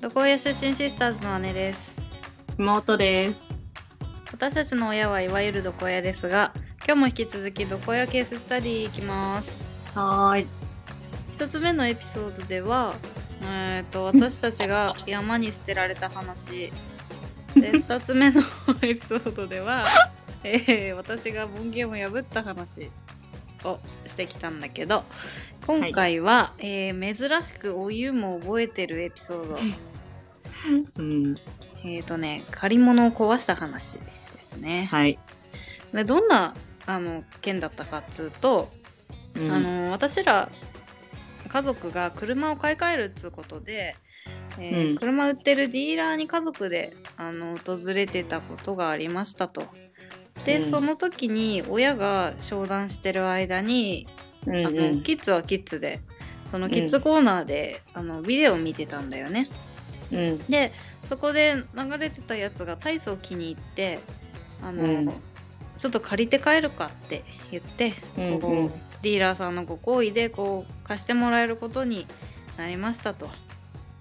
床屋出身シスターズの姉です妹です。私たちの親はいわゆる床屋ですが今日も引き続き床屋ケーススタディいきますはーい。一つ目のエピソードではえー、と私たちが山に捨てられた話で 二つ目のエピソードでは、えー私が門限を破った話をしてきたんだけど今回は、えー珍しくお湯も覚えてるエピソードうん。えっとね借り物を壊した話ですね。はい。でどんなあの件だったかっつうと、うんあ、の私ら家族が車を買い替えるっつうことで、えーうん車売ってるディーラーに家族であの訪れてたことがありましたと。で、うんその時に親が商談してる間に、うんあのキッズはキッズでそのキッズコーナーで、あのビデオを見てたんだよね。うん。でそこで流れてたやつが体操気に入ってあの、うんちょっと借りて帰るかって言って、うんこうディーラーさんのご好意でこう貸してもらえることになりましたと。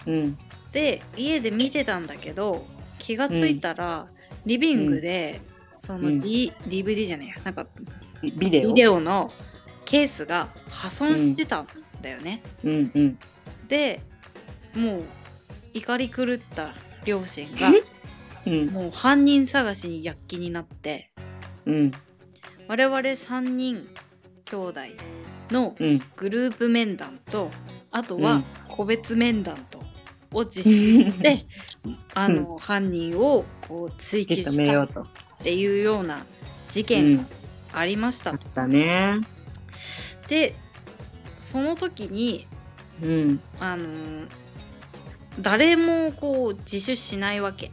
うん。で家で見てたんだけど気がついたら、リビングで、その、うん D DVD じゃねえやなんかビデオ？ビデオのケースが破損してたんだよね。うんうん。でもう怒り狂った両親がうん。もう犯人探しに躍起になってうん。我々3人兄弟のうん。グループ面談とあとはうん個別面談とを実施して、あの犯人をこう追及認したっめようと。ていうような事件がありました。あったね。でその時にうん。あのー誰もこう自首しないわけ。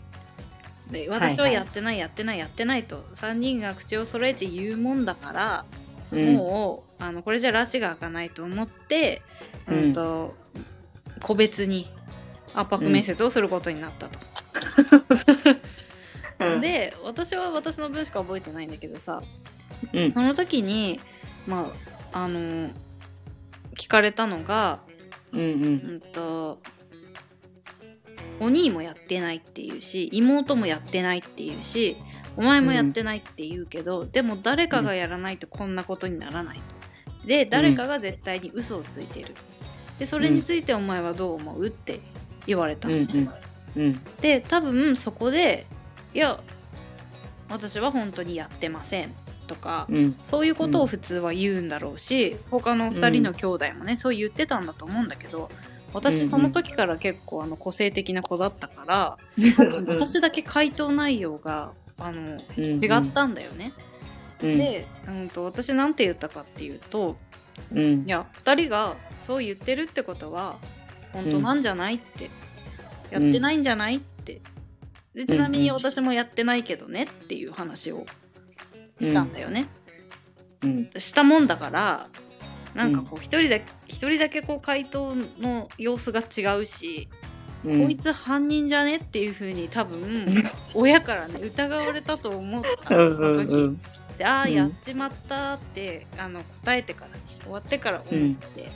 で私はやってないやってないやってないと3人が口を揃えて言うもんだから、うん。もうあのこれじゃ拉致が開かないと思って、ううんんと個別に圧迫面接をすることになったと。うん、で私は私の分しか覚えてないんだけどさうん。その時にまああのー聞かれたのがうんうん。うんとお兄もやってないっていうし妹もやってないっていうしお前もやってないって言うけど、でも誰かがやらないとこんなことにならないと。で誰かが絶対に嘘をついてる。でそれについてお前はどう思う？って言われたの、うんうん。うん。で多分そこでいや私は本当にやってませんとか、うん。そういうことを普通は言うんだろうし、他の2人の兄弟もね、そう言ってたんだと思うんだけどうんうん私その時から結構あの個性的な子だったから、私だけ回答内容があの違ったんだよね。うん、で、うん、と私なんて言ったかっていうとうんい。や2人がそう言ってるってことは本当なんじゃないって、やってないんじゃないってでちなみに私もやってないけどねっていう話をしたんだよね。うん。したもんだからなんかこう一人だけ一人だけこう回答の様子が違うし、うん。こいつ犯人じゃねっていう風に多分 親からね疑われたと思った時、うんでああうんやっちまったってあの答えてからね終わってから思って、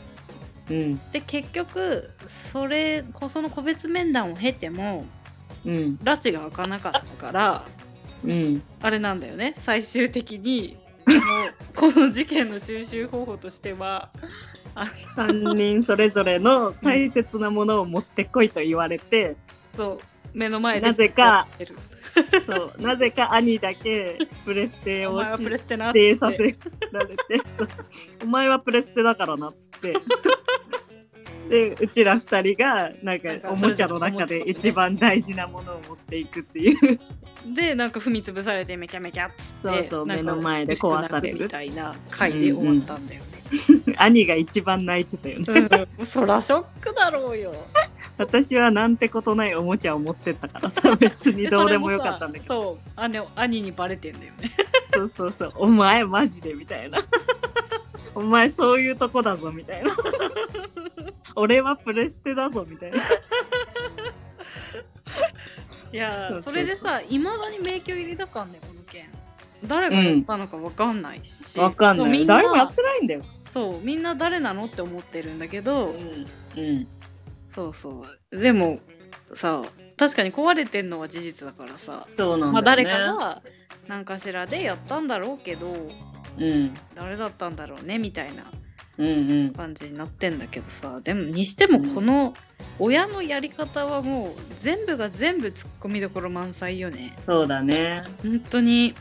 うん。で結局それこその個別面談を経てもうん。拉致が開かなかったからうん。あれなんだよね最終的にもう この事件の収集方法としては三人それぞれの大切なものを持ってこいと言われて、そう目の前でなぜかやってる そう、なぜか兄だけプレステをお前はしプレステな指定させられて、お前はプレステだからなっつって。で、うちら二人が、なんかおもちゃの中で一番大事なものを持っていくっていう。でなんか踏み潰されてめきゃめきゃっつってそうそう目の前で壊されるみたいな回で終わったんだよね、兄が一番泣いてたよね。うんそらショックだろうよ私はなんてことないおもちゃを持ってったからさ、別にどうでもよかったんだけど。どそう姉兄にバレてんだよねそうそうそう、お前マジでみたいな。お前そういうとこだぞみたいな。俺はプレステだぞみたいな。いやそれでさいまだに迷宮入りだからねこの件誰がやったのかわかんないし、わかんない。そうみんな誰もやってないんだよ。そうみんな誰なのって思ってるんだけど、うん。そうそうでもさ確かに壊れてんのは事実だからさ、そうなんだよね。まあ、誰かが何かしらでやったんだろうけどうん。誰だったんだろうねみたいなうんうん。感じになってんだけどさ。でもにしてもこの親のやり方はもう全部が全部ツッコミどころ満載よね。そうだね。本当に。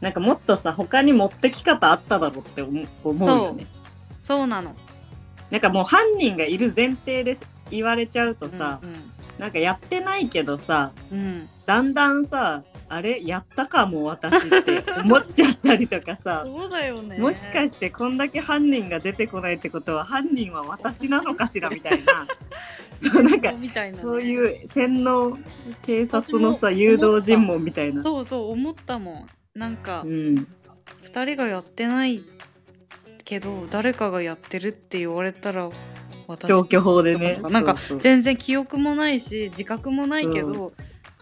なんかもっとさ、他に持ってき方あっただろうって思うよね。そう。なの。なんかもう犯人がいる前提で言われちゃうとさ、うんなんかやってないけどさ、うん、うん。だんだんさ、あれやったかも私って思っちゃったりとかさ、そうだよね。もしかしてこんだけ犯人が出てこないってことは犯人は私なのかしらみたいな。そうなんかね、そういう洗脳警察のさ誘導尋問みたいな。そうそう思ったもん。なんかうん、2人がやってないけど誰かがやってるって言われたら私消去法でね。なんか全然記憶もないし自覚もないけど、なん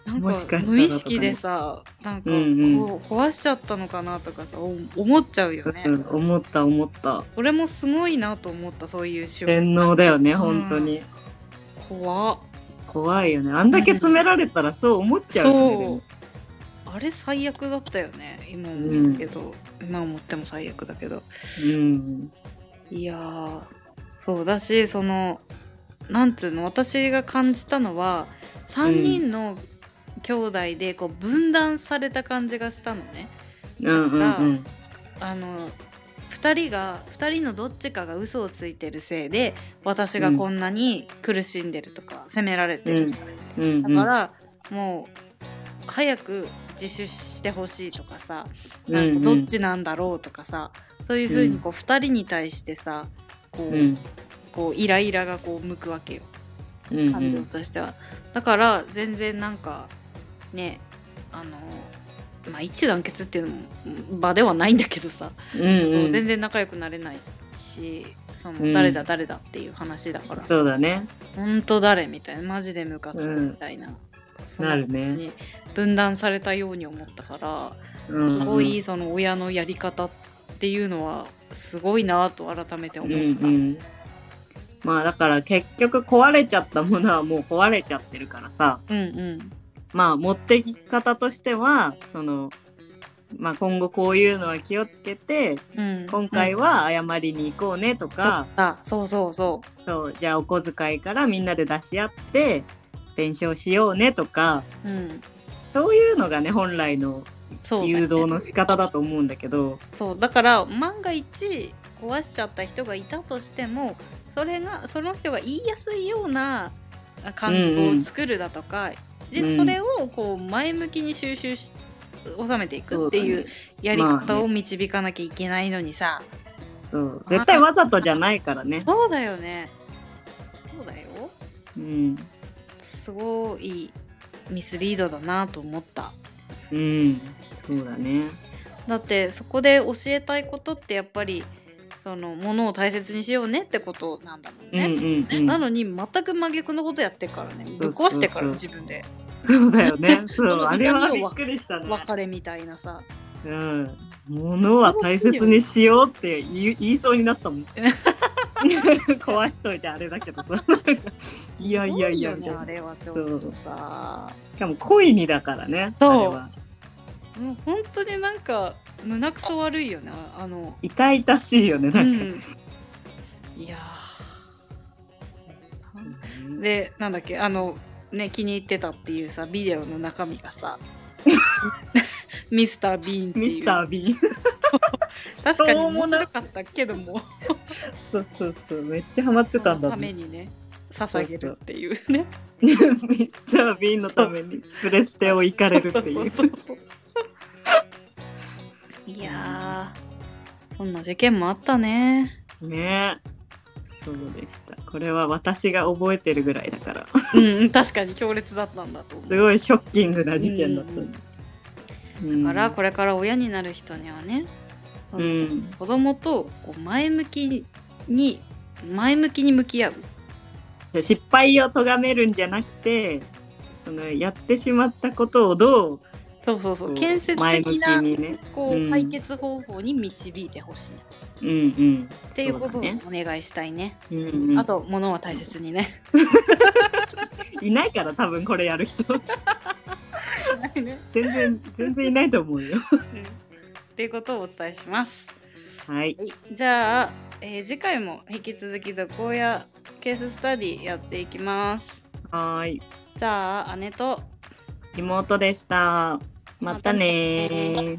かもしか無意識でさなんかこう、うんうん壊しちゃったのかなとかさお思っちゃうよね、うん、思った思った。それもすごいなと思ったそういう手法洗脳だよね、ん本当に。怖っ怖いよね。あんだけ詰められたらそう思っちゃうよね。そうあれ最悪だったよね今思うけど、今思っても最悪だけどうん。いやーそうだしそのなんつうの私が感じたのは3人の兄弟でこう分断された感じがしたのね。うんうんうん。あの2人が2人のどっちかが嘘をついてるせいで私がこんなに苦しんでるとか、責められてる、うんうん。だから、もう早く自首してほしいとかさ、なんかどっちなんだろうとかさそういうふうにこう2人に対してさこう,、うん。こうイライラがこう向くわけよ。うんうん。感情としては、だから全然なんかねあのまあ一致団結っていうのも場ではないんだけどさ、うんうん全然仲良くなれないしその、うん誰だ誰だっていう話だからそうだね。本当誰みたいなマジでムカつくみたいな、そのなるね。に分断されたように思ったからうんすごいその親のやり方っていうのはすごいなと改めて思うんった。うん。まあだから結局壊れちゃったものはもう壊れちゃってるからさ。うんうんまあ持ってき方としては、その、まあ今後こういうのは気をつけて、うん、今回は謝りに行こうねとか、あそうそうそそう、じゃあお小遣いからみんなで出し合って、弁償しようねとか、う、うん、そういうのがね、本来の誘導の仕方だと思うんだけど、そう。だから万が一壊しちゃった人がいたとしてもそれがその人が言いやすいようなあ観光を作るだとか、うんでそれをこう前向きに収集し収めていくっていうやり方を導かなきゃいけないのにさ、そう絶対わざとじゃないからね。そうだよねそうだようん。すごいミスリードだなと思ったうん。そうだね。だってそこで教えたいことってやっぱりそのものを大切にしようねってことなんだもんうんね、うんうん。なのに全く真逆のことやってるからねぶっ壊してから自分でそうだよね。そ。そうのあれはびっくりしたね。別れみたいなさうん。物は大切にしようって言い言いそうになったもん。壊しといてあれだけどさ。いやいやいやねあれはちょっとさしかも恋にだからね。そうあれはもう本当になんか胸くそ悪いよね。あの。痛々しいよね、うなんか。んいやー。でなんだっけあのね気に入ってたっていうさビデオの中身がさ。ミスター・ビーンっていう。ミスター・ビーン。確かに面白かったけども。そうそうそう。めっちゃハマってたんだ。ためね。にね捧げるっていうね。ミスター・ビーンのためにプレステを行かれるっていう。そうそうそういやーこんな事件もあったねねえ。そうでした。これは私が覚えてるぐらいだから。うん確かに強烈だったんだと思うすごいショッキングな事件だった。うんうんだからこれから親になる人にはね、うん。子供とこう前向きに前向きに向き合う失敗を咎めるんじゃなくて、そのやってしまったことをどうそうそうそう建設的なにね。こう、うん解決方法に導いてほしいうんうん。っていうことをお願いしたいね。うんうん、あと物は大切にね。いないから多分これやる人全然全然いないと思うよ。っていうことをお伝えします。はい。はい、じゃあ、えー次回も引き続き毒親ケーススタディやっていきます。はーい。じゃあ姉と妹でした。またね。